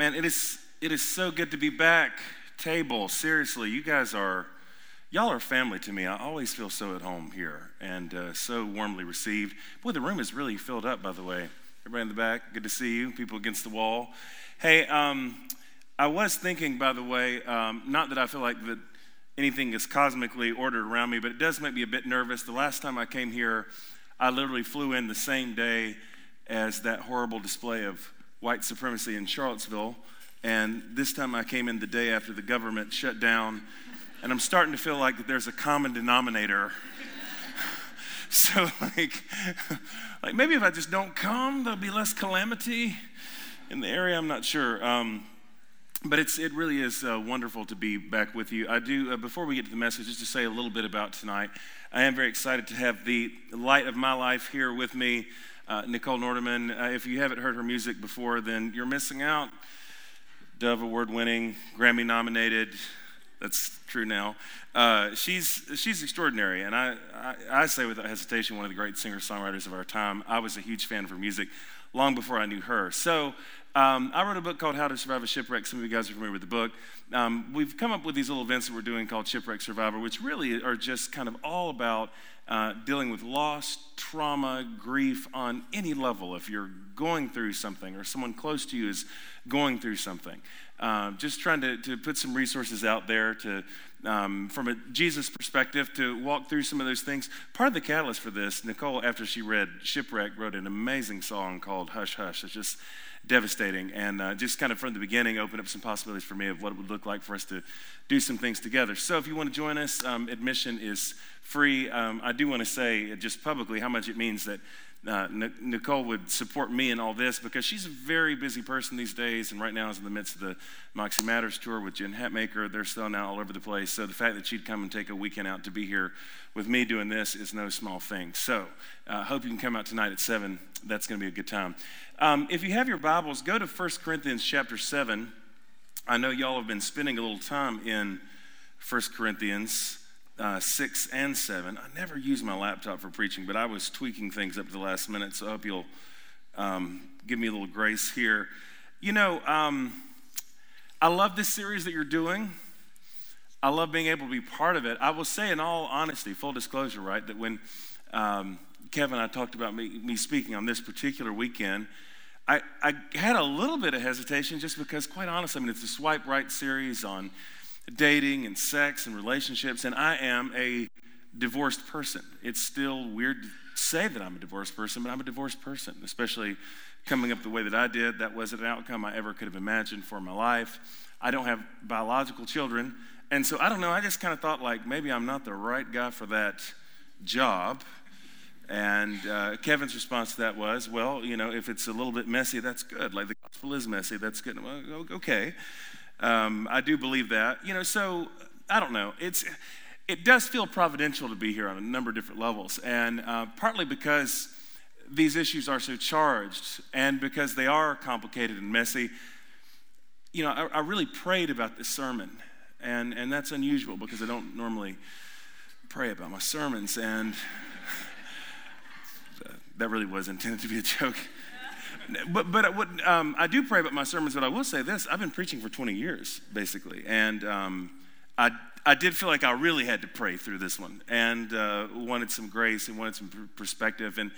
Man, it is it is so good to be back. Table, seriously, you guys are y'all are family to me. I always feel so at home here and uh, so warmly received. Boy, the room is really filled up. By the way, everybody in the back, good to see you. People against the wall. Hey, um, I was thinking, by the way, um, not that I feel like that anything is cosmically ordered around me, but it does make me a bit nervous. The last time I came here, I literally flew in the same day as that horrible display of white supremacy in Charlottesville. And this time I came in the day after the government shut down. And I'm starting to feel like there's a common denominator. so, like, like, maybe if I just don't come, there'll be less calamity in the area. I'm not sure. Um, but it's, it really is uh, wonderful to be back with you. I do, uh, before we get to the message, just to say a little bit about tonight. I am very excited to have the light of my life here with me, uh, Nicole Nordeman. Uh, if you haven't heard her music before, then you're missing out. Dove Award winning, Grammy nominated. That's true now. Uh, she's, she's extraordinary, and I, I, I say without hesitation, one of the great singer songwriters of our time. I was a huge fan of her music long before I knew her. So um, I wrote a book called How to Survive a Shipwreck. Some of you guys are familiar with the book. Um, we've come up with these little events that we're doing called Shipwreck Survivor, which really are just kind of all about uh, dealing with loss, trauma, grief on any level. If you're going through something or someone close to you is going through something, uh, just trying to, to put some resources out there to, um, from a Jesus perspective, to walk through some of those things. Part of the catalyst for this, Nicole, after she read Shipwreck, wrote an amazing song called Hush Hush. It's just devastating. And uh, just kind of from the beginning, opened up some possibilities for me of what it would look like for us to do some things together. So if you want to join us, um, admission is free. Um, I do want to say just publicly how much it means that uh, Nicole would support me in all this because she's a very busy person these days, and right now is in the midst of the Moxie Matters tour with Jen Hatmaker. They're still now all over the place. So the fact that she'd come and take a weekend out to be here with me doing this is no small thing. So I uh, hope you can come out tonight at 7. That's going to be a good time. Um, if you have your Bibles, go to 1 Corinthians chapter 7. I know y'all have been spending a little time in 1 Corinthians uh, 6 and 7. I never use my laptop for preaching, but I was tweaking things up to the last minute, so I hope you'll um, give me a little grace here. You know, um, I love this series that you're doing. I love being able to be part of it. I will say, in all honesty, full disclosure, right, that when um, Kevin and I talked about me, me speaking on this particular weekend, I, I had a little bit of hesitation just because, quite honestly, I mean, it's a swipe right series on dating and sex and relationships, and I am a divorced person. It's still weird to say that I'm a divorced person, but I'm a divorced person, especially coming up the way that I did. That wasn't an outcome I ever could have imagined for my life. I don't have biological children, and so I don't know. I just kind of thought, like, maybe I'm not the right guy for that job. And uh, Kevin's response to that was, well, you know, if it's a little bit messy, that's good. Like the gospel is messy, that's good. Well, okay. Um, I do believe that. You know, so I don't know. It's, it does feel providential to be here on a number of different levels. And uh, partly because these issues are so charged and because they are complicated and messy, you know, I, I really prayed about this sermon. And, and that's unusual because I don't normally pray about my sermons. And that really was intended to be a joke. But but what, um, I do pray about my sermons, but I will say this I've been preaching for 20 years, basically. And um, I, I did feel like I really had to pray through this one and uh, wanted some grace and wanted some perspective. And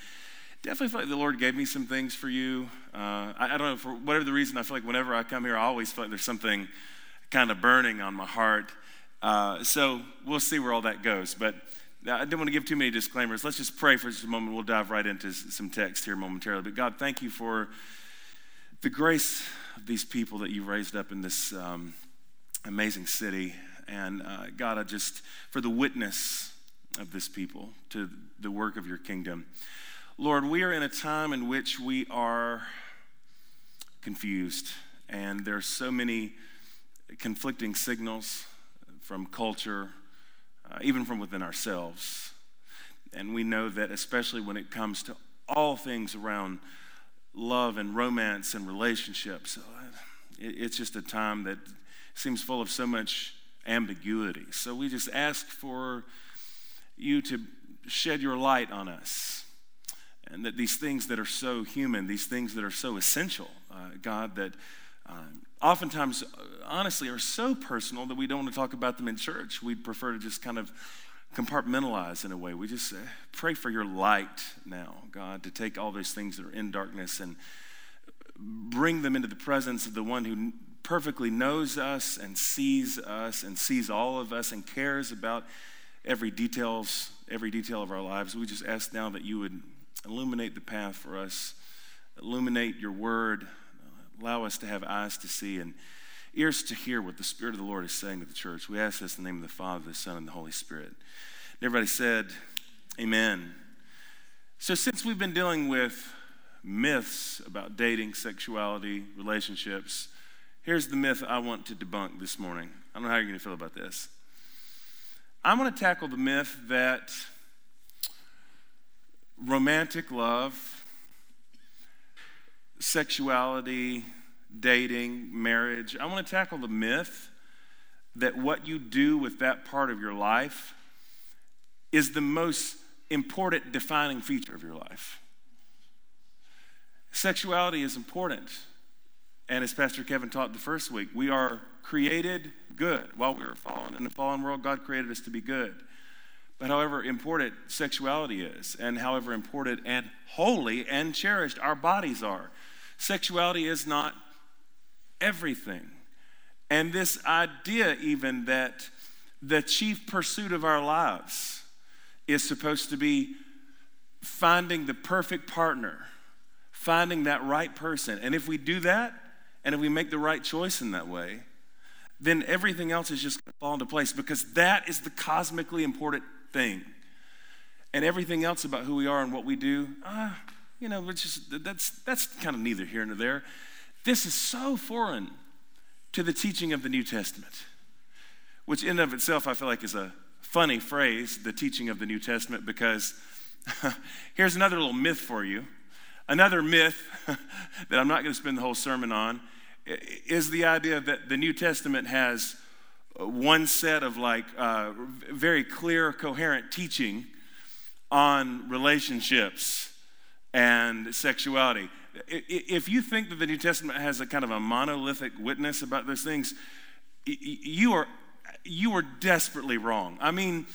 definitely feel like the Lord gave me some things for you. Uh, I, I, don't know, for whatever the reason, I feel like whenever I come here, I always feel like there's something kind of burning on my heart. Uh, so we'll see where all that goes. But I didn't want to give too many disclaimers. Let's just pray for just a moment. We'll dive right into some text here momentarily. But God, thank you for the grace of these people that you raised up in this um, amazing city. And uh, God, I just, for the witness of this people to the work of your kingdom. Lord, we are in a time in which we are confused, and there are so many conflicting signals from culture uh, even from within ourselves. And we know that, especially when it comes to all things around love and romance and relationships, uh, it, it's just a time that seems full of so much ambiguity. So we just ask for you to shed your light on us. And that these things that are so human, these things that are so essential, uh, God, that um, oftentimes, honestly, are so personal that we don't want to talk about them in church. We'd prefer to just kind of compartmentalize in a way. We just uh, pray for your light now, God, to take all those things that are in darkness and bring them into the presence of the one who perfectly knows us and sees us and sees all of us and cares about every details every detail of our lives we just ask now that you would illuminate the path for us illuminate your word allow us to have eyes to see and ears to hear what the spirit of the lord is saying to the church we ask this in the name of the father the son and the holy spirit and everybody said amen so since we've been dealing with myths about dating sexuality relationships Here's the myth I want to debunk this morning. I don't know how you're going to feel about this. I'm going to tackle the myth that romantic love, sexuality, dating, marriage, I want to tackle the myth that what you do with that part of your life is the most important defining feature of your life. Sexuality is important. And as Pastor Kevin taught the first week, we are created good. While we were fallen in the fallen world, God created us to be good. But however important sexuality is, and however important and holy and cherished our bodies are, sexuality is not everything. And this idea, even that the chief pursuit of our lives is supposed to be finding the perfect partner, finding that right person. And if we do that, and if we make the right choice in that way, then everything else is just going to fall into place because that is the cosmically important thing. And everything else about who we are and what we do, ah, you know, it's just, that's, that's kind of neither here nor there. This is so foreign to the teaching of the New Testament, which in and of itself I feel like is a funny phrase, the teaching of the New Testament, because here's another little myth for you. Another myth that I'm not going to spend the whole sermon on is the idea that the New Testament has one set of like uh, very clear, coherent teaching on relationships and sexuality. If you think that the New Testament has a kind of a monolithic witness about those things, you are you are desperately wrong. I mean,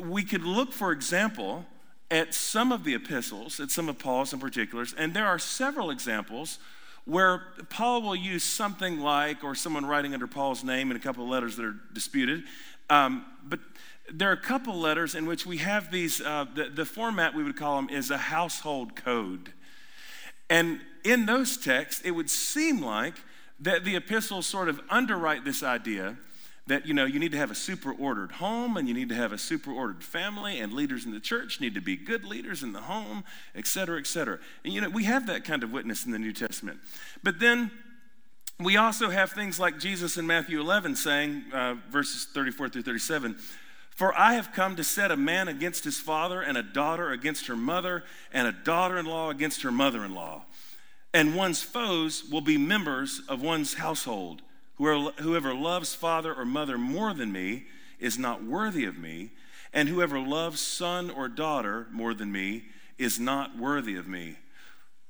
we could look, for example, at some of the epistles, at some of Paul's in particulars, and there are several examples where Paul will use something like, or someone writing under Paul's name in a couple of letters that are disputed. Um, but there are a couple letters in which we have these, uh, the, the format we would call them is a household code. And in those texts, it would seem like that the epistles sort of underwrite this idea that you know you need to have a super ordered home and you need to have a super ordered family and leaders in the church need to be good leaders in the home et cetera et cetera and you know we have that kind of witness in the new testament but then we also have things like jesus in matthew 11 saying uh, verses 34 through 37 for I have come to set a man against his father, and a daughter against her mother, and a daughter in law against her mother in law. And one's foes will be members of one's household. Whoever loves father or mother more than me is not worthy of me, and whoever loves son or daughter more than me is not worthy of me.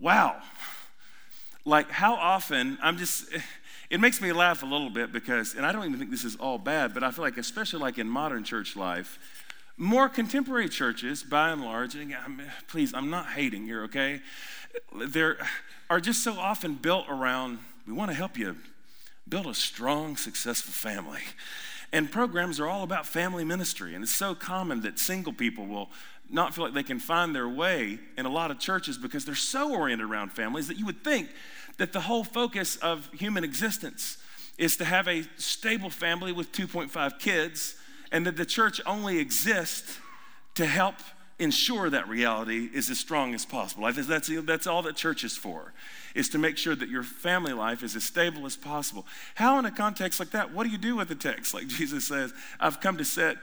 Wow. Like, how often, I'm just, it makes me laugh a little bit because, and I don't even think this is all bad, but I feel like, especially like in modern church life, more contemporary churches, by and large, and again, please, I'm not hating here, okay? There are just so often built around, we want to help you build a strong, successful family. And programs are all about family ministry. And it's so common that single people will not feel like they can find their way in a lot of churches because they're so oriented around families that you would think that the whole focus of human existence is to have a stable family with 2.5 kids and that the church only exists to help ensure that reality is as strong as possible. I think that's, that's all that church is for is to make sure that your family life is as stable as possible. How, in a context like that, what do you do with the text? Like Jesus says, I've come to set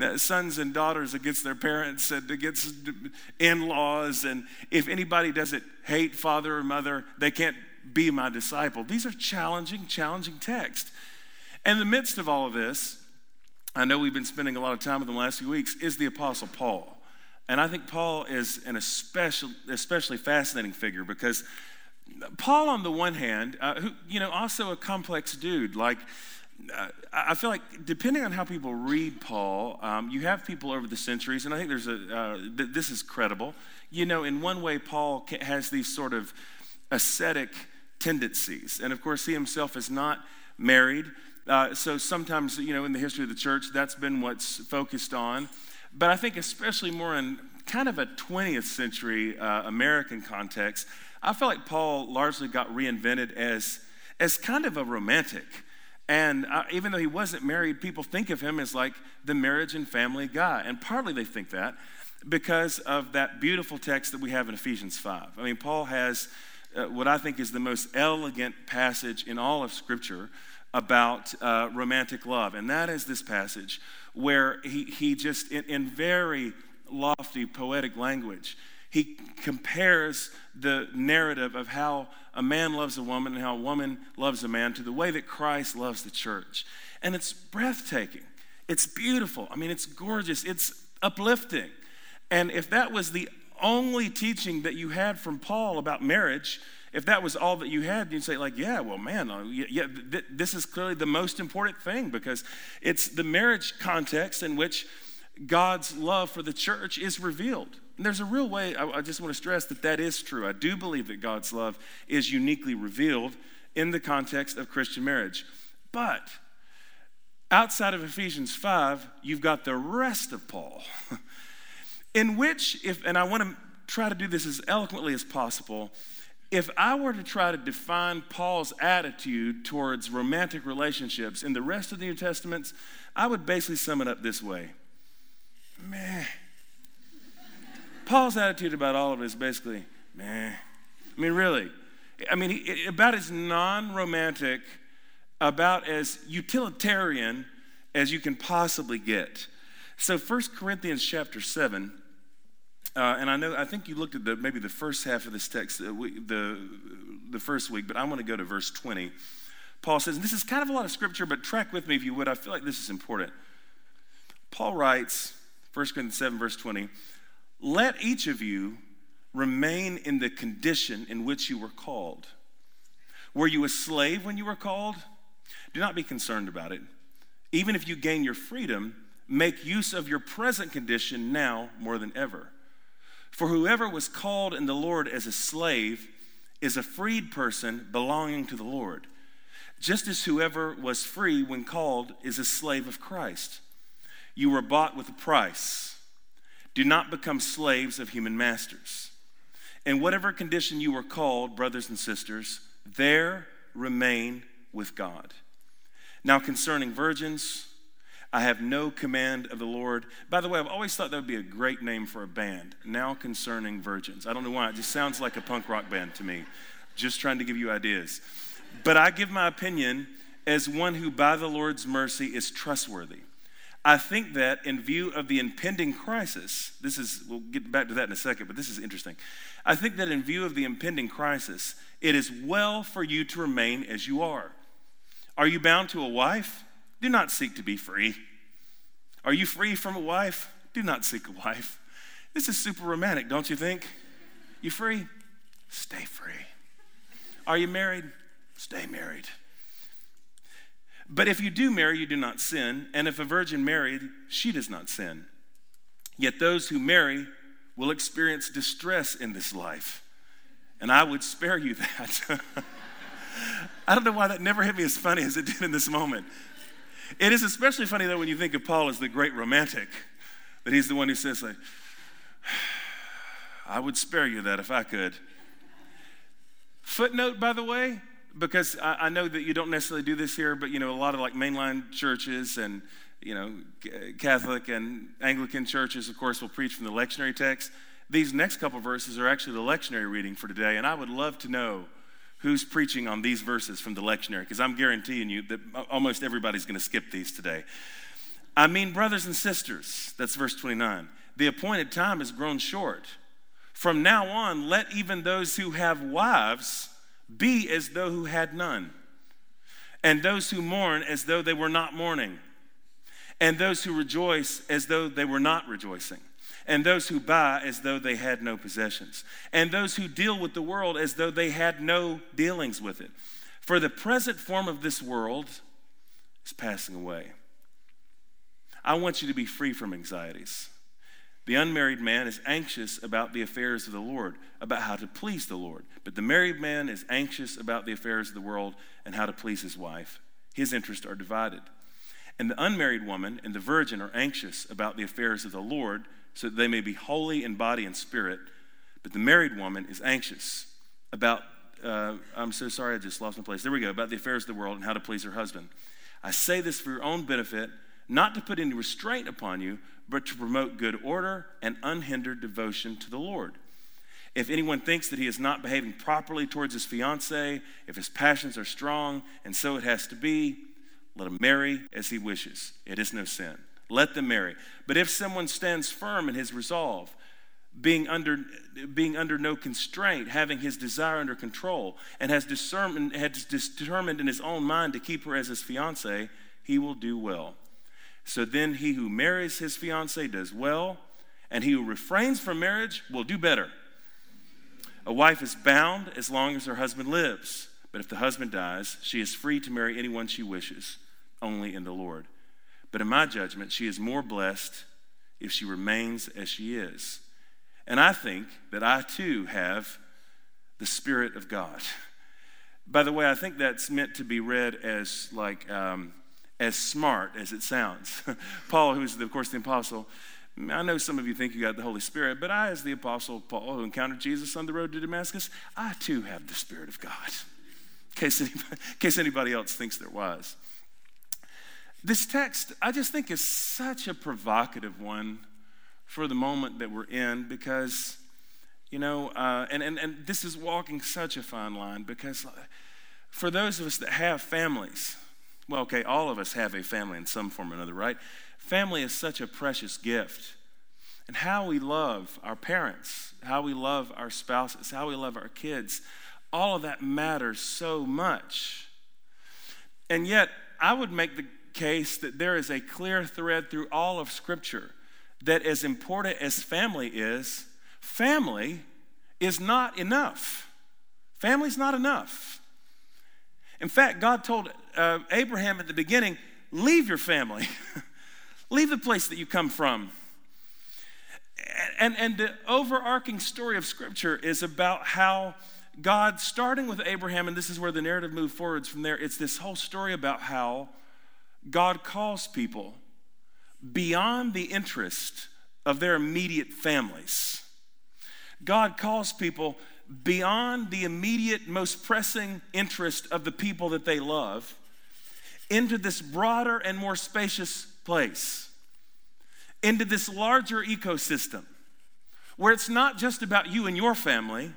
uh, sons and daughters against their parents and against uh, in laws. And if anybody doesn't hate father or mother, they can't be my disciple. These are challenging, challenging texts. And in the midst of all of this, I know we've been spending a lot of time in the last few weeks, is the Apostle Paul. And I think Paul is an especially, especially fascinating figure because Paul, on the one hand, uh, who, you know, also a complex dude. Like, uh, I feel like depending on how people read Paul, um, you have people over the centuries, and I think there's a, uh, th- this is credible. You know, in one way, Paul has these sort of ascetic tendencies. And of course, he himself is not married. Uh, so sometimes, you know, in the history of the church, that's been what's focused on. But I think, especially more in kind of a 20th century uh, American context, I feel like Paul largely got reinvented as, as kind of a romantic. And uh, even though he wasn't married, people think of him as like the marriage and family guy. And partly they think that because of that beautiful text that we have in Ephesians 5. I mean, Paul has uh, what I think is the most elegant passage in all of Scripture about uh, romantic love. And that is this passage where he, he just, in, in very lofty poetic language, he compares the narrative of how a man loves a woman and how a woman loves a man to the way that Christ loves the church. And it's breathtaking. It's beautiful. I mean, it's gorgeous. It's uplifting. And if that was the only teaching that you had from Paul about marriage, if that was all that you had, you'd say, like, yeah, well, man, uh, yeah, th- this is clearly the most important thing because it's the marriage context in which God's love for the church is revealed. And there's a real way, I, I just want to stress that that is true. I do believe that God's love is uniquely revealed in the context of Christian marriage. But outside of Ephesians 5, you've got the rest of Paul, in which, if, and I want to try to do this as eloquently as possible, if I were to try to define Paul's attitude towards romantic relationships in the rest of the New Testaments, I would basically sum it up this way meh. Paul's attitude about all of it is basically meh. I mean, really. I mean, he, about as non romantic, about as utilitarian as you can possibly get. So, 1 Corinthians chapter 7 uh, and I know, I think you looked at the, maybe the first half of this text, uh, we, the, the first week, but I want to go to verse 20. Paul says, and this is kind of a lot of scripture, but track with me if you would. I feel like this is important. Paul writes, 1 Corinthians 7, verse 20, let each of you remain in the condition in which you were called. Were you a slave when you were called? Do not be concerned about it. Even if you gain your freedom, make use of your present condition now more than ever for whoever was called in the Lord as a slave is a freed person belonging to the Lord, just as whoever was free when called is a slave of Christ. You were bought with a price. Do not become slaves of human masters. In whatever condition you were called, brothers and sisters, there remain with God. Now, concerning virgins, I have no command of the Lord. By the way, I've always thought that would be a great name for a band. Now concerning virgins. I don't know why, it just sounds like a punk rock band to me. Just trying to give you ideas. But I give my opinion as one who, by the Lord's mercy, is trustworthy. I think that in view of the impending crisis, this is, we'll get back to that in a second, but this is interesting. I think that in view of the impending crisis, it is well for you to remain as you are. Are you bound to a wife? Do not seek to be free. Are you free from a wife? Do not seek a wife. This is super romantic, don't you think? You free? Stay free. Are you married? Stay married. But if you do marry, you do not sin. And if a virgin married, she does not sin. Yet those who marry will experience distress in this life. And I would spare you that. I don't know why that never hit me as funny as it did in this moment. It is especially funny though when you think of Paul as the great romantic, that he's the one who says, like, I would spare you that if I could. Footnote, by the way, because I, I, know that you don't necessarily do this here, but you know, a lot of like mainline churches and you know, Catholic and Anglican churches, of course, will preach from the lectionary text. These next couple verses are actually the lectionary reading for today, and I would love to know who's preaching on these verses from the lectionary, because I'm guaranteeing you that almost everybody's going to skip these today. I mean, brothers and sisters, that's verse 29. The appointed time has grown short. From now on, let even those who have wives be as though who had none, and those who mourn as though they were not mourning, and those who rejoice as though they were not rejoicing, and those who buy as though they had no possessions, and those who deal with the world as though they had no dealings with it. For the present form of this world is passing away. I want you to be free from anxieties. The unmarried man is anxious about the affairs of the Lord, about how to please the Lord. But the married man is anxious about the affairs of the world and how to please his wife. His interests are divided. And the unmarried woman and the virgin are anxious about the affairs of the Lord so that they may be holy in body and spirit. But the married woman is anxious about, uh, I'm so sorry, I just lost my place. There we go, about the affairs of the world and how to please her husband. I say this for your own benefit, not to put any restraint upon you, but to promote good order and unhindered devotion to the Lord. If anyone thinks that he is not behaving properly towards his fiancee, if his passions are strong, and so it has to be, let him marry as he wishes. It is no sin let them marry. But if someone stands firm in his resolve, being under, being under no constraint, having his desire under control, and has, has determined in his own mind to keep her as his fiancee, he will do well. So then he who marries his fiancee does well, and he who refrains from marriage will do better. A wife is bound as long as her husband lives, but if the husband dies, she is free to marry anyone she wishes, only in the Lord. But in my judgment, she is more blessed if she remains as she is. And I think that I too have the Spirit of God. By the way, I think that's meant to be read as like um, as smart as it sounds. Paul, who's of course the apostle, I know some of you think you got the Holy Spirit, but I, as the apostle Paul, who encountered Jesus on the road to Damascus, I too have the Spirit of God. In case anybody, in case anybody else thinks there was. This text, I just think, is such a provocative one for the moment that we're in because, you know, uh, and, and, and this is walking such a fine line because uh, for those of us that have families, well, okay, all of us have a family in some form or another, right? Family is such a precious gift. And how we love our parents, how we love our spouses, how we love our kids, all of that matters so much. And yet, I would make the case that there is a clear thread through all of Scripture that, as important as family is, family is not enough. Family's not enough. In fact, God told uh, Abraham at the beginning, leave your family, leave the place that you come from. And, and the overarching story of Scripture is about how God, starting with Abraham, and this is where the narrative moved forwards from there, it's this whole story about how God calls people beyond the interest of their immediate families. God calls people beyond the immediate, most pressing interest of the people that they love into this broader and more spacious place, into this larger ecosystem where it's not just about you and your family,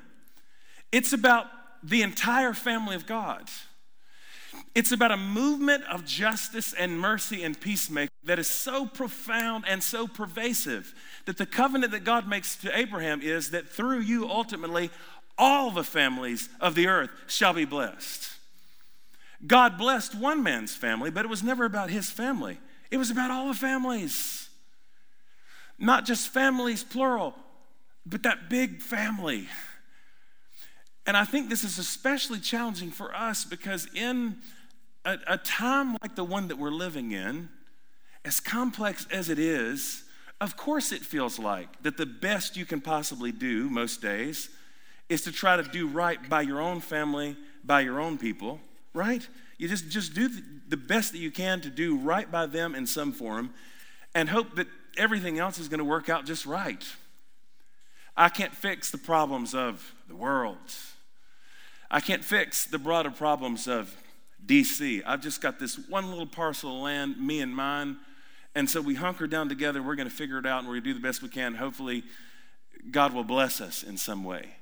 it's about the entire family of God. It's about a movement of justice and mercy and peacemaking that is so profound and so pervasive that the covenant that God makes to Abraham is that through you, ultimately, all the families of the earth shall be blessed. God blessed one man's family, but it was never about his family, it was about all the families. Not just families, plural, but that big family. And I think this is especially challenging for us because in a, a, time like the one that we're living in, as complex as it is, of course it feels like that the best you can possibly do most days is to try to do right by your own family, by your own people, right? You just, just do the best that you can to do right by them in some form and hope that everything else is going to work out just right. I can't fix the problems of the world. I can't fix the broader problems of DC. I've just got this one little parcel of land, me and mine. And so we hunker down together. We're going to figure it out and we're going to do the best we can. Hopefully, God will bless us in some way.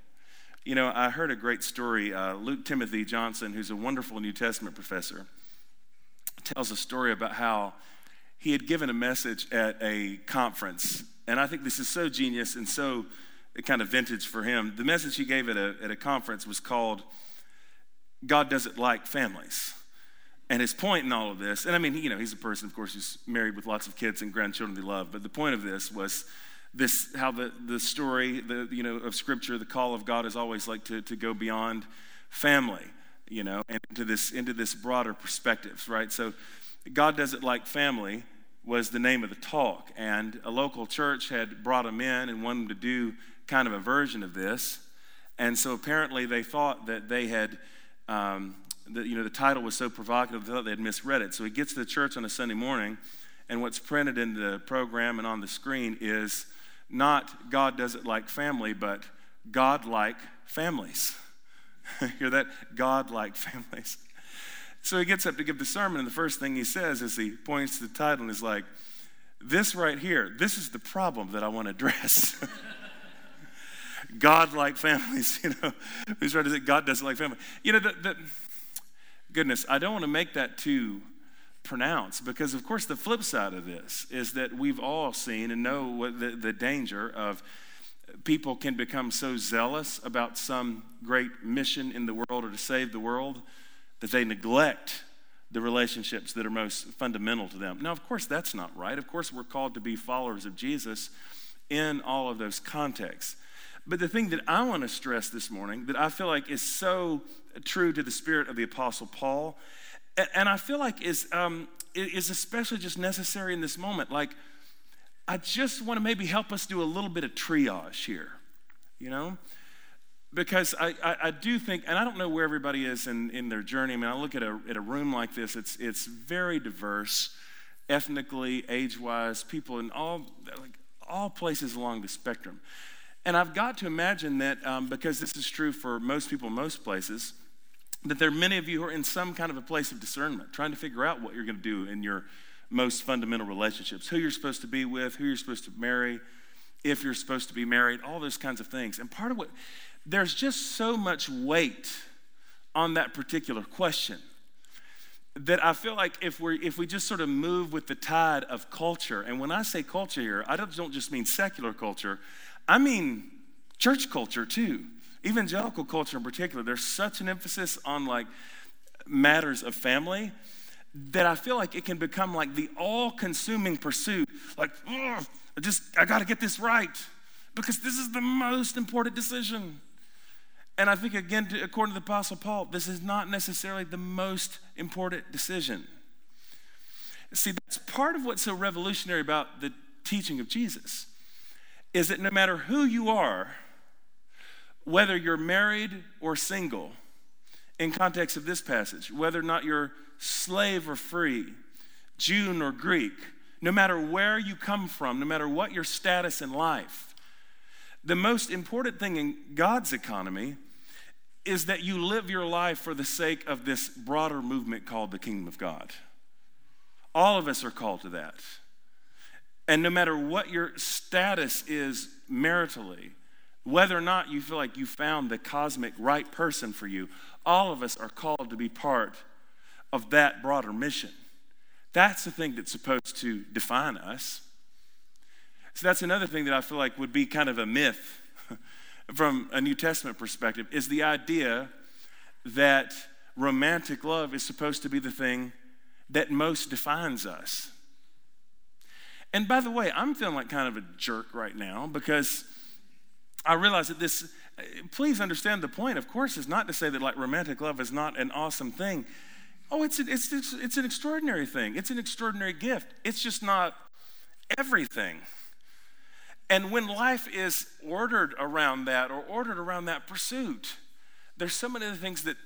You know, I heard a great story. Uh, Luke Timothy Johnson, who's a wonderful New Testament professor, tells a story about how he had given a message at a conference. And I think this is so genius and so kind of vintage for him. The message he gave at a, at a conference was called God Doesn't Like Families. And his point in all of this, and I mean, you know, he's a person, of course, who's married with lots of kids and grandchildren they love, but the point of this was this how the, the story the you know of scripture the call of god is always like to, to go beyond family you know and into this into this broader perspectives right so god does it like family was the name of the talk and a local church had brought him in and wanted to do kind of a version of this and so apparently they thought that they had um, that you know the title was so provocative they thought they had misread it so he gets to the church on a sunday morning and what's printed in the program and on the screen is not God does it like family, but God like families. Hear that? God like families. So he gets up to give the sermon, and the first thing he says is he points to the title and is like, This right here, this is the problem that I want to address. God like families, you know. He's trying to say God doesn't like family. You know, the, the, goodness, I don't want to make that too pronounced because of course the flip side of this is that we've all seen and know what the, the danger of people can become so zealous about some great mission in the world or to save the world that they neglect the relationships that are most fundamental to them. Now, of course, that's not right. Of course, we're called to be followers of Jesus in all of those contexts. But the thing that I want to stress this morning that I feel like is so true to the spirit of the Apostle Paul and I feel like is um, is especially just necessary in this moment. Like, I just want to maybe help us do a little bit of triage here, you know, because I, I, I, do think, and I don't know where everybody is in, in their journey. I mean, I look at a at a room like this; it's it's very diverse, ethnically, age wise, people in all like all places along the spectrum. And I've got to imagine that um, because this is true for most people, most places that there are many of you who are in some kind of a place of discernment, trying to figure out what you're going to do in your most fundamental relationships, who you're supposed to be with, who you're supposed to marry, if you're supposed to be married, all those kinds of things. And part of what, there's just so much weight on that particular question that I feel like if we if we just sort of move with the tide of culture, and when I say culture here, I don't, don't just mean secular culture, I mean church culture too evangelical culture in particular, there's such an emphasis on like matters of family that I feel like it can become like the all consuming pursuit. Like, I just, I got to get this right because this is the most important decision. And I think, again, to, according to the Apostle Paul, this is not necessarily the most important decision. See, that's part of what's so revolutionary about the teaching of Jesus is that no matter who you are, whether you're married or single, in context of this passage, whether or not you're slave or free, Jew or Greek, no matter where you come from, no matter what your status in life, the most important thing in God's economy is that you live your life for the sake of this broader movement called the kingdom of God. All of us are called to that. And no matter what your status is maritally, whether or not you feel like you found the cosmic right person for you, all of us are called to be part of that broader mission. That's the thing that's supposed to define us. So that's another thing that I feel like would be kind of a myth from a New Testament perspective is the idea that romantic love is supposed to be the thing that most defines us. And by the way, I'm feeling like kind of a jerk right now because I realize that this, please understand the point, of course, is not to say that like romantic love is not an awesome thing. Oh, it's, it's, it's, it's an extraordinary thing. It's an extraordinary gift. It's just not everything. And when life is ordered around that or ordered around that pursuit, there's so many other things that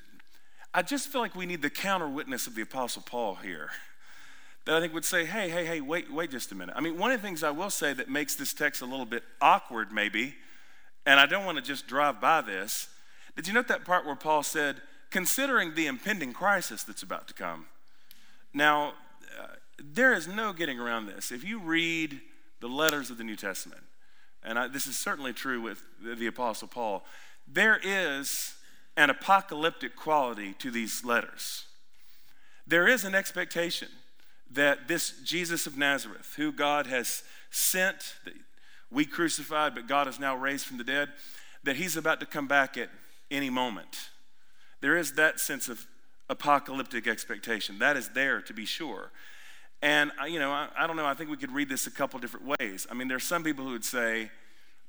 I just feel like we need the counter witness of the Apostle Paul here that I think would say, hey, hey, hey, wait, wait just a minute. I mean, one of the things I will say that makes this text a little bit awkward, maybe, and I don't want to just drive by this. Did you note that part where Paul said, considering the impending crisis that's about to come? Now, uh, there is no getting around this. If you read the letters of the New Testament, and I, this is certainly true with the, the Apostle Paul, there is an apocalyptic quality to these letters. There is an expectation that this Jesus of Nazareth, who God has sent, we crucified, but God is now raised from the dead, that he's about to come back at any moment. There is that sense of apocalyptic expectation. That is there to be sure. And, you know, I, I don't know, I think we could read this a couple different ways. I mean, there are some people who would say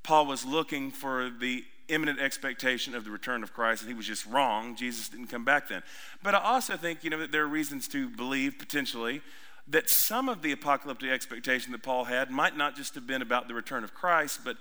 Paul was looking for the imminent expectation of the return of Christ, and he was just wrong. Jesus didn't come back then. But I also think, you know, that there are reasons to believe potentially that some of the apocalyptic expectation that Paul had might not just have been about the return of Christ, but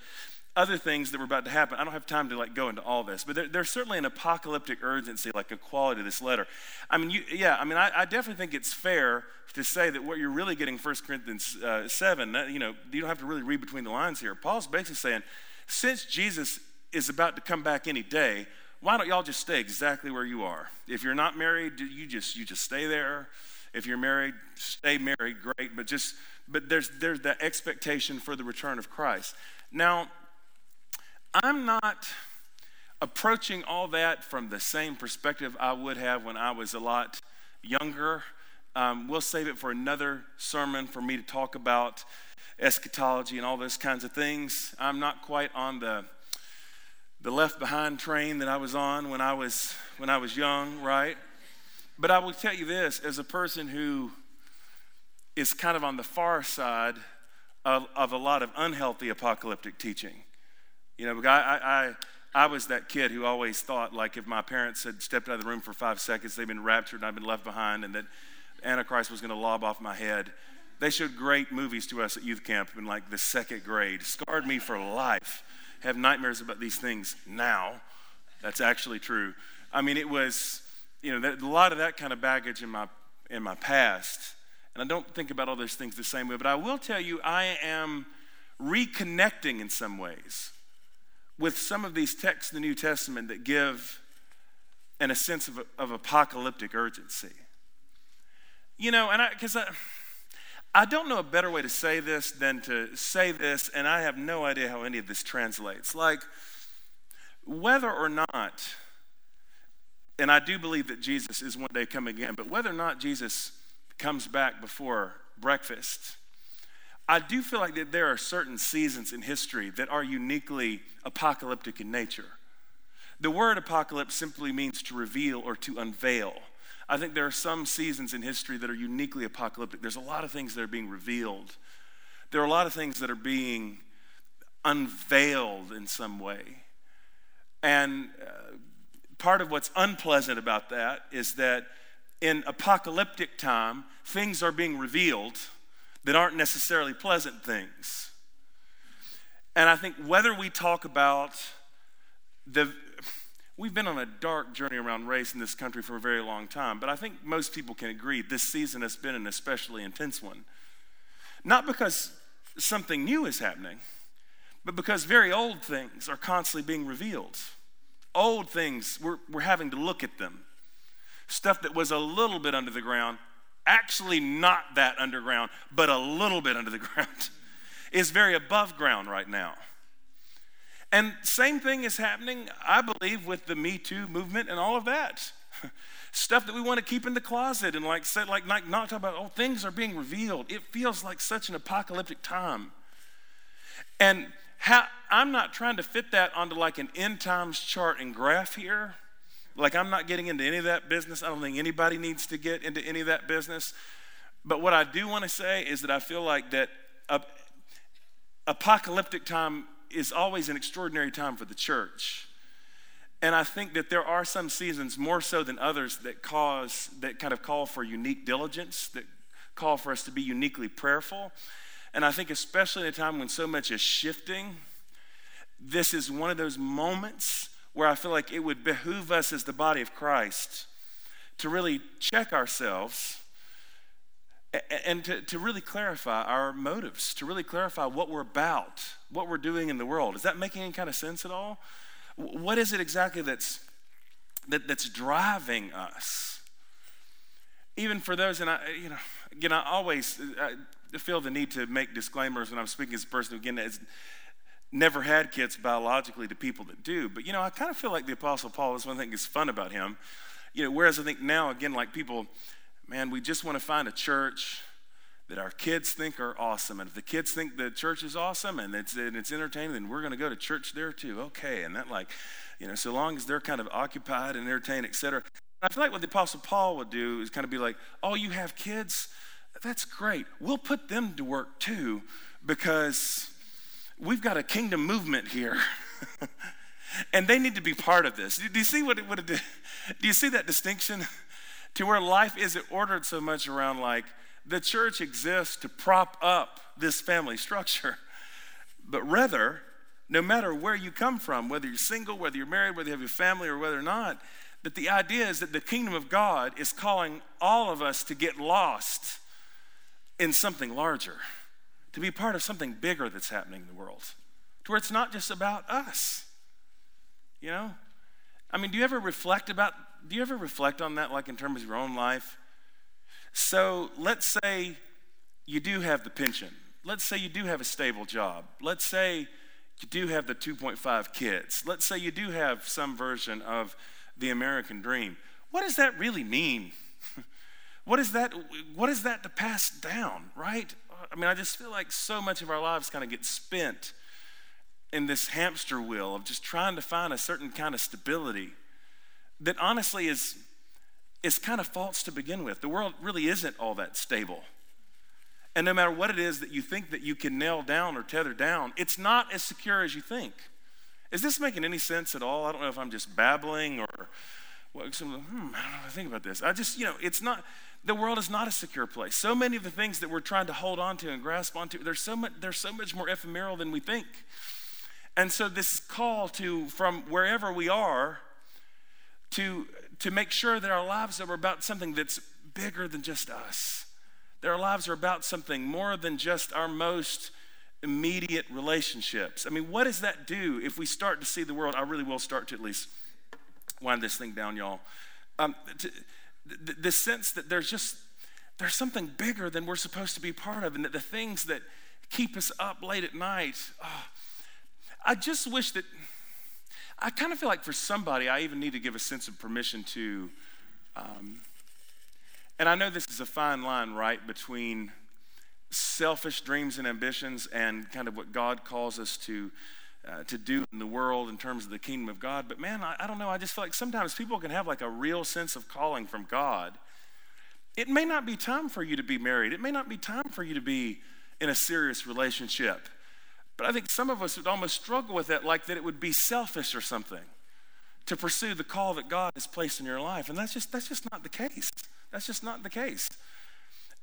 other things that were about to happen. I don't have time to like go into all this, but there, there's certainly an apocalyptic urgency, like a quality to this letter. I mean, you, yeah, I mean, I, I, definitely think it's fair to say that what you're really getting 1 Corinthians uh, 7, that, you know, you don't have to really read between the lines here. Paul's basically saying, since Jesus is about to come back any day, why don't y'all just stay exactly where you are? If you're not married, you just you just stay there. If you're married, stay married, great. But just but there's there's that expectation for the return of Christ. Now, I'm not approaching all that from the same perspective I would have when I was a lot younger. Um, we'll save it for another sermon for me to talk about eschatology and all those kinds of things. I'm not quite on the the left behind train that I was on when I was when I was young, right? But I will tell you this as a person who is kind of on the far side of, of a lot of unhealthy apocalyptic teaching. You know, I, I, I was that kid who always thought, like, if my parents had stepped out of the room for five seconds, they'd been raptured and I'd been left behind, and that Antichrist was going to lob off my head. They showed great movies to us at youth camp in like the second grade, scarred me for life. Have nightmares about these things now. That's actually true. I mean, it was, you know, a lot of that kind of baggage in my in my past, and I don't think about all those things the same way. But I will tell you, I am reconnecting in some ways with some of these texts in the New Testament that give and a sense of, of apocalyptic urgency. You know, and I, because I, I don't know a better way to say this than to say this, and I have no idea how any of this translates. Like, whether or not, and I do believe that Jesus is one day coming again, but whether or not Jesus comes back before breakfast, I do feel like that there are certain seasons in history that are uniquely apocalyptic in nature. The word apocalypse simply means to reveal or to unveil. I think there are some seasons in history that are uniquely apocalyptic. There's a lot of things that are being revealed, there are a lot of things that are being unveiled in some way. And uh, part of what's unpleasant about that is that in apocalyptic time, things are being revealed that aren't necessarily pleasant things. And I think whether we talk about the, we've been on a dark journey around race in this country for a very long time, but I think most people can agree this season has been an especially intense one. Not because something new is happening, but because very old things are constantly being revealed. Old things, we're, we're having to look at them. Stuff that was a little bit under the ground actually not that underground, but a little bit under the ground, is very above ground right now. And same thing is happening, I believe, with the Me Too movement and all of that. Stuff that we want to keep in the closet and like say, like not, not talk about, oh, things are being revealed. It feels like such an apocalyptic time. And how, I'm not trying to fit that onto like an end times chart and graph here. Like, I'm not getting into any of that business. I don't think anybody needs to get into any of that business. But what I do want to say is that I feel like that apocalyptic time is always an extraordinary time for the church. And I think that there are some seasons more so than others that cause, that kind of call for unique diligence, that call for us to be uniquely prayerful. And I think, especially in a time when so much is shifting, this is one of those moments where I feel like it would behoove us as the body of Christ to really check ourselves and to, to really clarify our motives, to really clarify what we're about, what we're doing in the world. Is that making any kind of sense at all? What is it exactly that's, that, that's driving us? Even for those, and I, you know, again, I always feel the need to make disclaimers when I'm speaking as a person who, again, has never had kids biologically to people that do. But, you know, I kind of feel like the Apostle Paul is one thing that's fun about him. You know, whereas I think now, again, like people, man, we just want to find a church that our kids think are awesome. And if the kids think the church is awesome and it's, and it's entertaining, then we're going to go to church there too. Okay. And that, like, you know, so long as they're kind of occupied and entertained, etc. I feel like what the Apostle Paul would do is kind of be like, oh, you have kids? That's great. We'll put them to work too because we've got a kingdom movement here. and they need to be part of this. Do you see what it would do? Do you see that distinction? To where life isn't ordered so much around like the church exists to prop up this family structure, but rather, no matter where you come from, whether you're single, whether you're married, whether you have your family, or whether or not, that the idea is that the kingdom of God is calling all of us to get lost in something larger, to be part of something bigger that's happening in the world, to where it's not just about us. You know? I mean, do you ever reflect about, do you ever reflect on that, like in terms of your own life? So let's say you do have the pension. Let's say you do have a stable job. Let's say you do have the 2.5 kids. Let's say you do have some version of the American dream. What does that really mean? what is that what is that to pass down, right? I mean, I just feel like so much of our lives kind of get spent in this hamster wheel of just trying to find a certain kind of stability that honestly is, is kind of false to begin with. The world really isn't all that stable. And no matter what it is that you think that you can nail down or tether down, it's not as secure as you think. Is this making any sense at all? I don't know if I'm just babbling or well, some, hmm, I don't know think about this. I just, you know, it's not, the world is not a secure place. So many of the things that we're trying to hold on to and grasp onto, they're so much, they're so much more ephemeral than we think. And so this call to from wherever we are to to make sure that our lives are about something that's bigger than just us. That our lives are about something more than just our most immediate relationships. I mean, what does that do if we start to see the world? I really will start to at least wind this thing down, y'all. Um, to, the, the sense that there's just there's something bigger than we're supposed to be part of, and that the things that keep us up late at night. Oh, I just wish that, I kind of feel like for somebody, I even need to give a sense of permission to, um, and I know this is a fine line, right, between selfish dreams and ambitions and kind of what God calls us to. Uh, to do in the world in terms of the kingdom of God. But man, I, I don't know. I just feel like sometimes people can have like a real sense of calling from God. It may not be time for you to be married. It may not be time for you to be in a serious relationship. But I think some of us would almost struggle with that, like that it would be selfish or something to pursue the call that God has placed in your life. And that's just, that's just not the case. That's just not the case.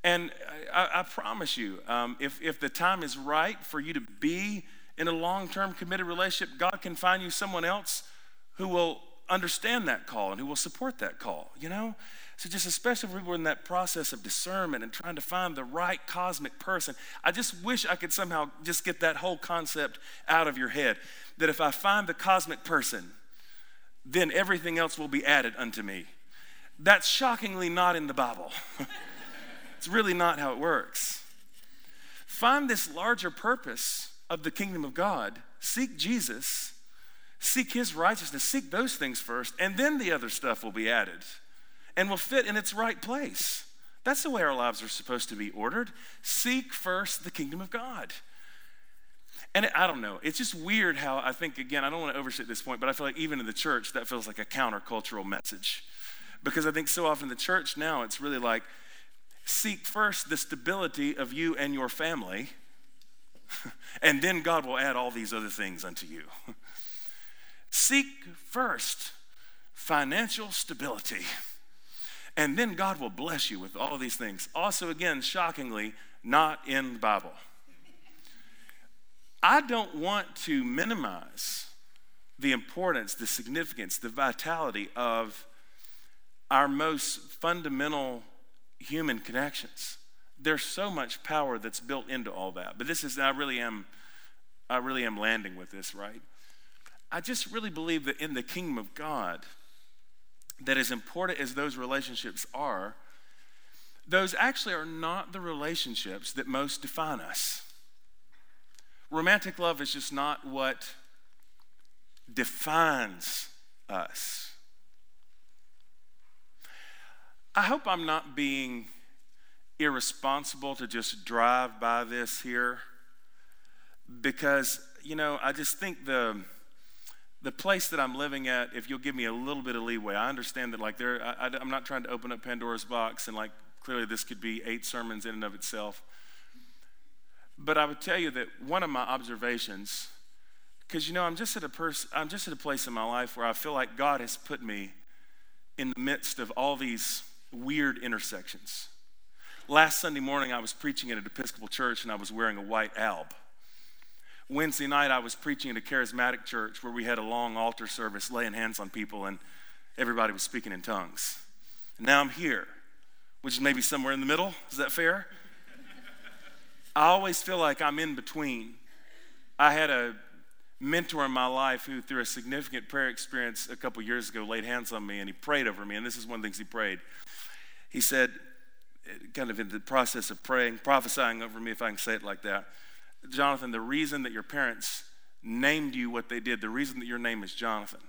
And I, I promise you, um, if, if the time is right for you to be in a long term committed relationship, God can find you someone else who will understand that call and who will support that call, you know? So, just especially if we're in that process of discernment and trying to find the right cosmic person, I just wish I could somehow just get that whole concept out of your head. That if I find the cosmic person, then everything else will be added unto me. That's shockingly not in the Bible. it's really not how it works. Find this larger purpose of the kingdom of God. Seek Jesus, seek his righteousness, seek those things first, and then the other stuff will be added and will fit in its right place. That's the way our lives are supposed to be ordered. Seek first the kingdom of God. And I don't know, it's just weird how I think, again, I don't want to overstate this point, but I feel like even in the church, that feels like a countercultural message. Because I think so often the church now, it's really like, seek first the stability of you and your family, and then God will add all these other things unto you. seek first financial stability and then God will bless you with all these things. Also, again, shockingly, not in the Bible. I don't want to minimize the importance, the significance, the vitality of our most fundamental human connections. There's so much power that's built into all that. But this is, I really am, I really am landing with this, right? I just really believe that in the kingdom of God, that as important as those relationships are, those actually are not the relationships that most define us. Romantic love is just not what defines us. I hope I'm not being irresponsible to just drive by this here because, you know, I just think the the place that I'm living at, if you'll give me a little bit of leeway, I understand that like there, I, am not trying to open up Pandora's box and like Clearly, this could be eight sermons in and of itself. But I would tell you that one of my observations, because you know, I'm just at a person, I'm just at a place in my life where I feel like God has put me in the midst of all these weird intersections. Last Sunday morning, I was preaching at an Episcopal church and I was wearing a white alb. Wednesday night, I was preaching at a charismatic church where we had a long altar service laying hands on people and everybody was speaking in tongues. And now I'm here, which is maybe somewhere in the middle. Is that fair? I always feel like I'm in between. I had a mentor in my life who, through a significant prayer experience a couple years ago, laid hands on me and he prayed over me. And this is one of the things he prayed. He said, kind of in the process of praying, prophesying over me, if I can say it like that, Jonathan, the reason that your parents named you what they did, the reason that your name is Jonathan,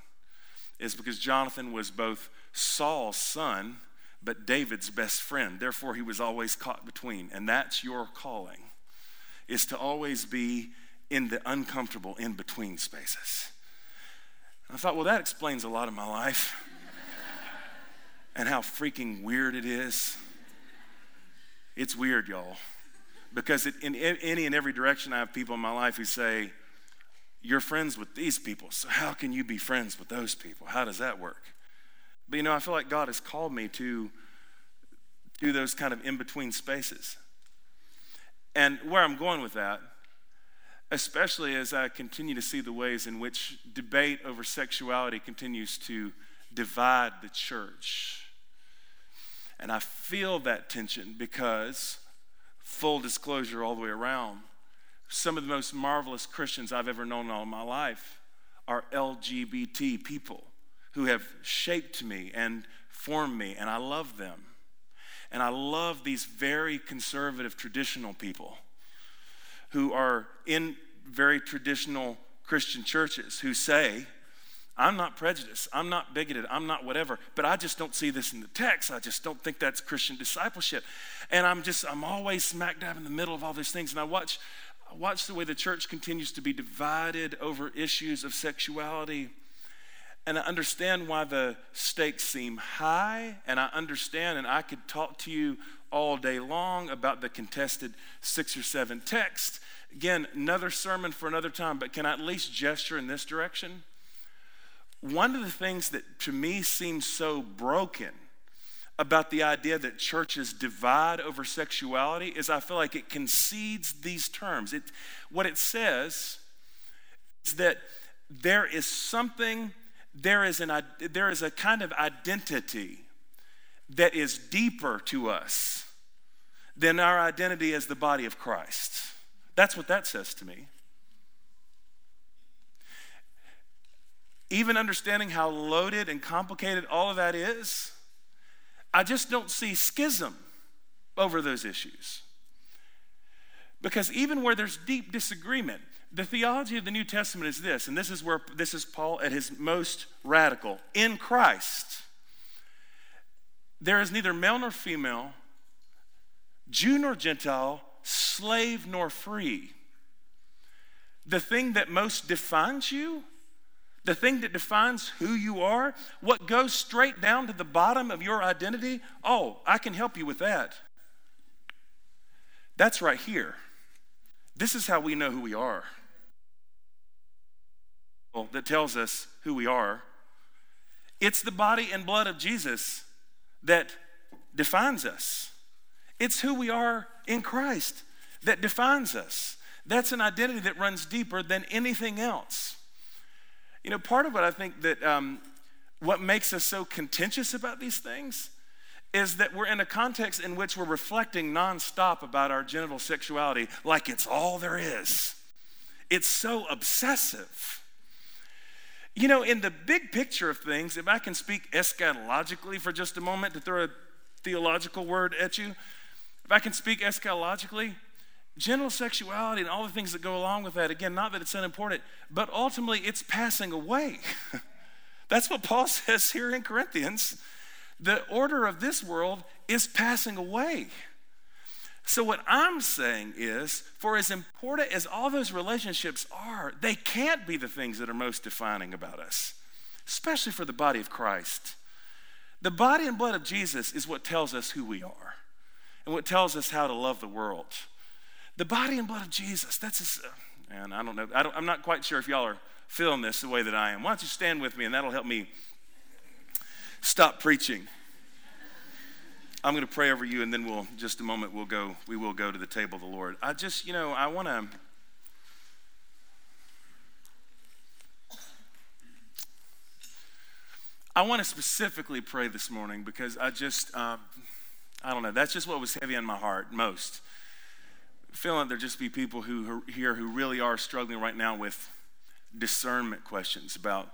is because Jonathan was both Saul's son, but David's best friend. Therefore, he was always caught between. And that's your calling, is to always be in the uncomfortable in between spaces. I thought, well, that explains a lot of my life and how freaking weird it is. It's weird, y'all. Because it, in any and every direction, I have people in my life who say, You're friends with these people, so how can you be friends with those people? How does that work? But you know, I feel like God has called me to do those kind of in between spaces. And where I'm going with that, especially as I continue to see the ways in which debate over sexuality continues to divide the church. And I feel that tension because, full disclosure all the way around, some of the most marvelous Christians I've ever known in all my life are LGBT people who have shaped me and formed me, and I love them. And I love these very conservative, traditional people who are in very traditional Christian churches who say, I'm not prejudiced. I'm not bigoted. I'm not whatever. But I just don't see this in the text. I just don't think that's Christian discipleship. And I'm just, I'm always smack dab in the middle of all these things. And I watch, I watch the way the church continues to be divided over issues of sexuality and I understand why the stakes seem high, and I understand, and I could talk to you all day long about the contested six or seven texts. Again, another sermon for another time, but can I at least gesture in this direction? One of the things that to me seems so broken about the idea that churches divide over sexuality is I feel like it concedes these terms. It, what it says is that there is something there is, an, there is a kind of identity that is deeper to us than our identity as the body of Christ. That's what that says to me. Even understanding how loaded and complicated all of that is, I just don't see schism over those issues. Because even where there's deep disagreement, the theology of the New Testament is this, and this is where this is Paul at his most radical. In Christ, there is neither male nor female, Jew nor Gentile, slave nor free. The thing that most defines you, the thing that defines who you are, what goes straight down to the bottom of your identity, oh, I can help you with that. That's right here. This is how we know who we are Well, that tells us who we are. It's the body and blood of Jesus that defines us. It's who we are in Christ that defines us. That's an identity that runs deeper than anything else. You know, part of what I think that um, what makes us so contentious about these things is that we're in a context in which we're reflecting nonstop about our genital sexuality like it's all there is. It's so obsessive. You know, in the big picture of things, if I can speak eschatologically for just a moment to throw a theological word at you, if I can speak eschatologically, genital sexuality and all the things that go along with that, again, not that it's unimportant, but ultimately it's passing away. That's what Paul says here in Corinthians. The order of this world is passing away. So, what I'm saying is, for as important as all those relationships are, they can't be the things that are most defining about us, especially for the body of Christ. The body and blood of Jesus is what tells us who we are. and what tells us how to love the world. The body and blood of Jesus. That's his, uh, and I don't know. I don't, I'm not quite sure if y'all are feeling this the way that I am. Why don't you stand with me, and that'll help me stop preaching. I'm going to pray over you, and then we'll just a moment we'll go. We will go to the table of the Lord. I just, you know, I want to. I want to specifically pray this morning because I just, um, I don't know, that's just what was heavy on my heart most. Feeling there just be people who here who really are struggling right now with discernment questions about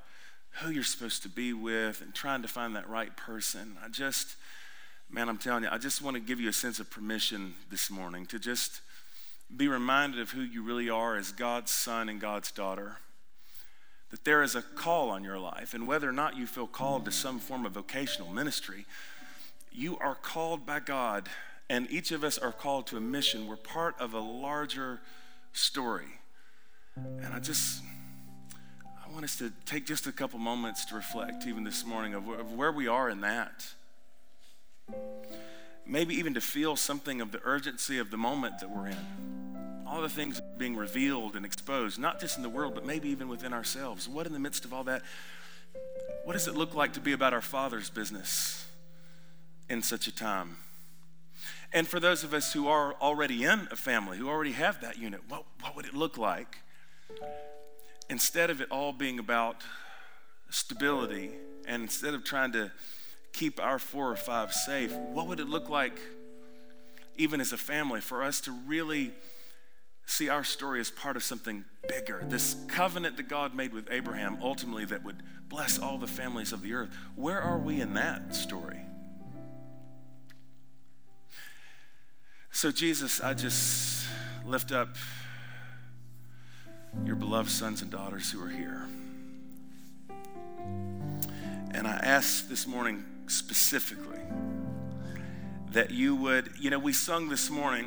who you're supposed to be with and trying to find that right person. I just, man, I'm telling you, I just want to give you a sense of permission this morning to just be reminded of who you really are as God's son and God's daughter. That there is a call on your life, and whether or not you feel called to some form of vocational ministry, you are called by God, and each of us are called to a mission. We're part of a larger story. And I just, I want us to take just a couple moments to reflect, even this morning, of, of where we are in that. Maybe even to feel something of the urgency of the moment that we're in. All the things being revealed and exposed, not just in the world, but maybe even within ourselves. What in the midst of all that, what does it look like to be about our Father's business in such a time? And for those of us who are already in a family, who already have that unit, what, what would it look like? Instead of it all being about stability, and instead of trying to keep our four or five safe, what would it look like, even as a family, for us to really see our story as part of something bigger? This covenant that God made with Abraham, ultimately, that would bless all the families of the earth. Where are we in that story? So, Jesus, I just lift up your beloved sons and daughters who are here. And I ask this morning specifically that you would, you know, we sung this morning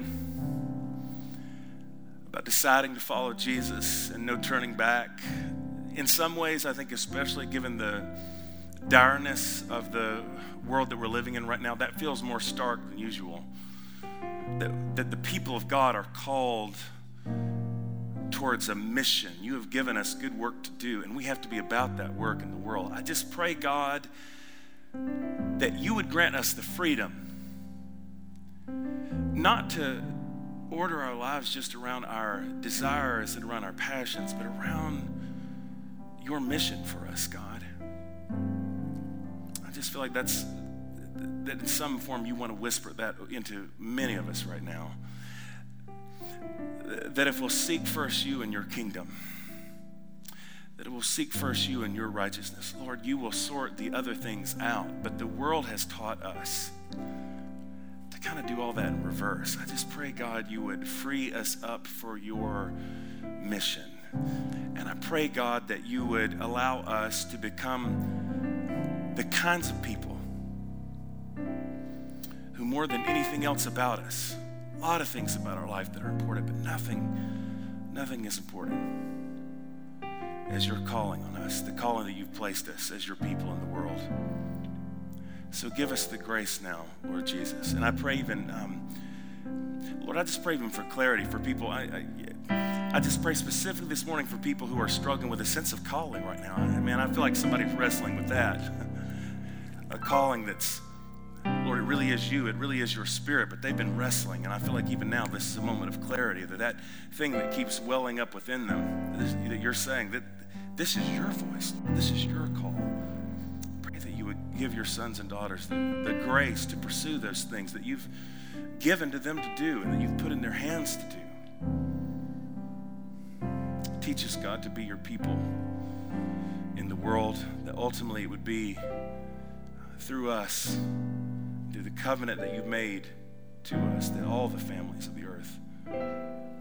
about deciding to follow Jesus and no turning back. In some ways, I think, especially given the direness of the world that we're living in right now, that feels more stark than usual. That, that the people of God are called towards a mission. You have given us good work to do, and we have to be about that work in the world. I just pray, God, that you would grant us the freedom not to order our lives just around our desires and around our passions, but around your mission for us, God. I just feel like that's that in some form you want to whisper that into many of us right now. That if we'll seek first you and your kingdom, that it will seek first you and your righteousness. Lord, you will sort the other things out, but the world has taught us to kind of do all that in reverse. I just pray, God, you would free us up for your mission. And I pray, God, that you would allow us to become the kinds of people who, more than anything else about us, a lot of things about our life that are important, but nothing, nothing is important as your calling on us, the calling that you've placed us as your people in the world. So give us the grace now, Lord Jesus. And I pray even, um, Lord, I just pray even for clarity for people. I, I, I, just pray specifically this morning for people who are struggling with a sense of calling right now. I, man, I feel like somebody's wrestling with that. a calling that's Lord, it really is you. It really is your spirit. But they've been wrestling. And I feel like even now, this is a moment of clarity that that thing that keeps welling up within them, that you're saying that this is your voice. This is your call. Pray that you would give your sons and daughters the, the grace to pursue those things that you've given to them to do and that you've put in their hands to do. Teach us, God, to be your people in the world, that ultimately it would be through us through the covenant that you've made to us, that all the families of the earth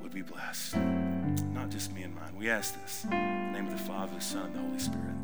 would be blessed. Not just me and mine. We ask this in the name of the Father, the Son, and the Holy Spirit.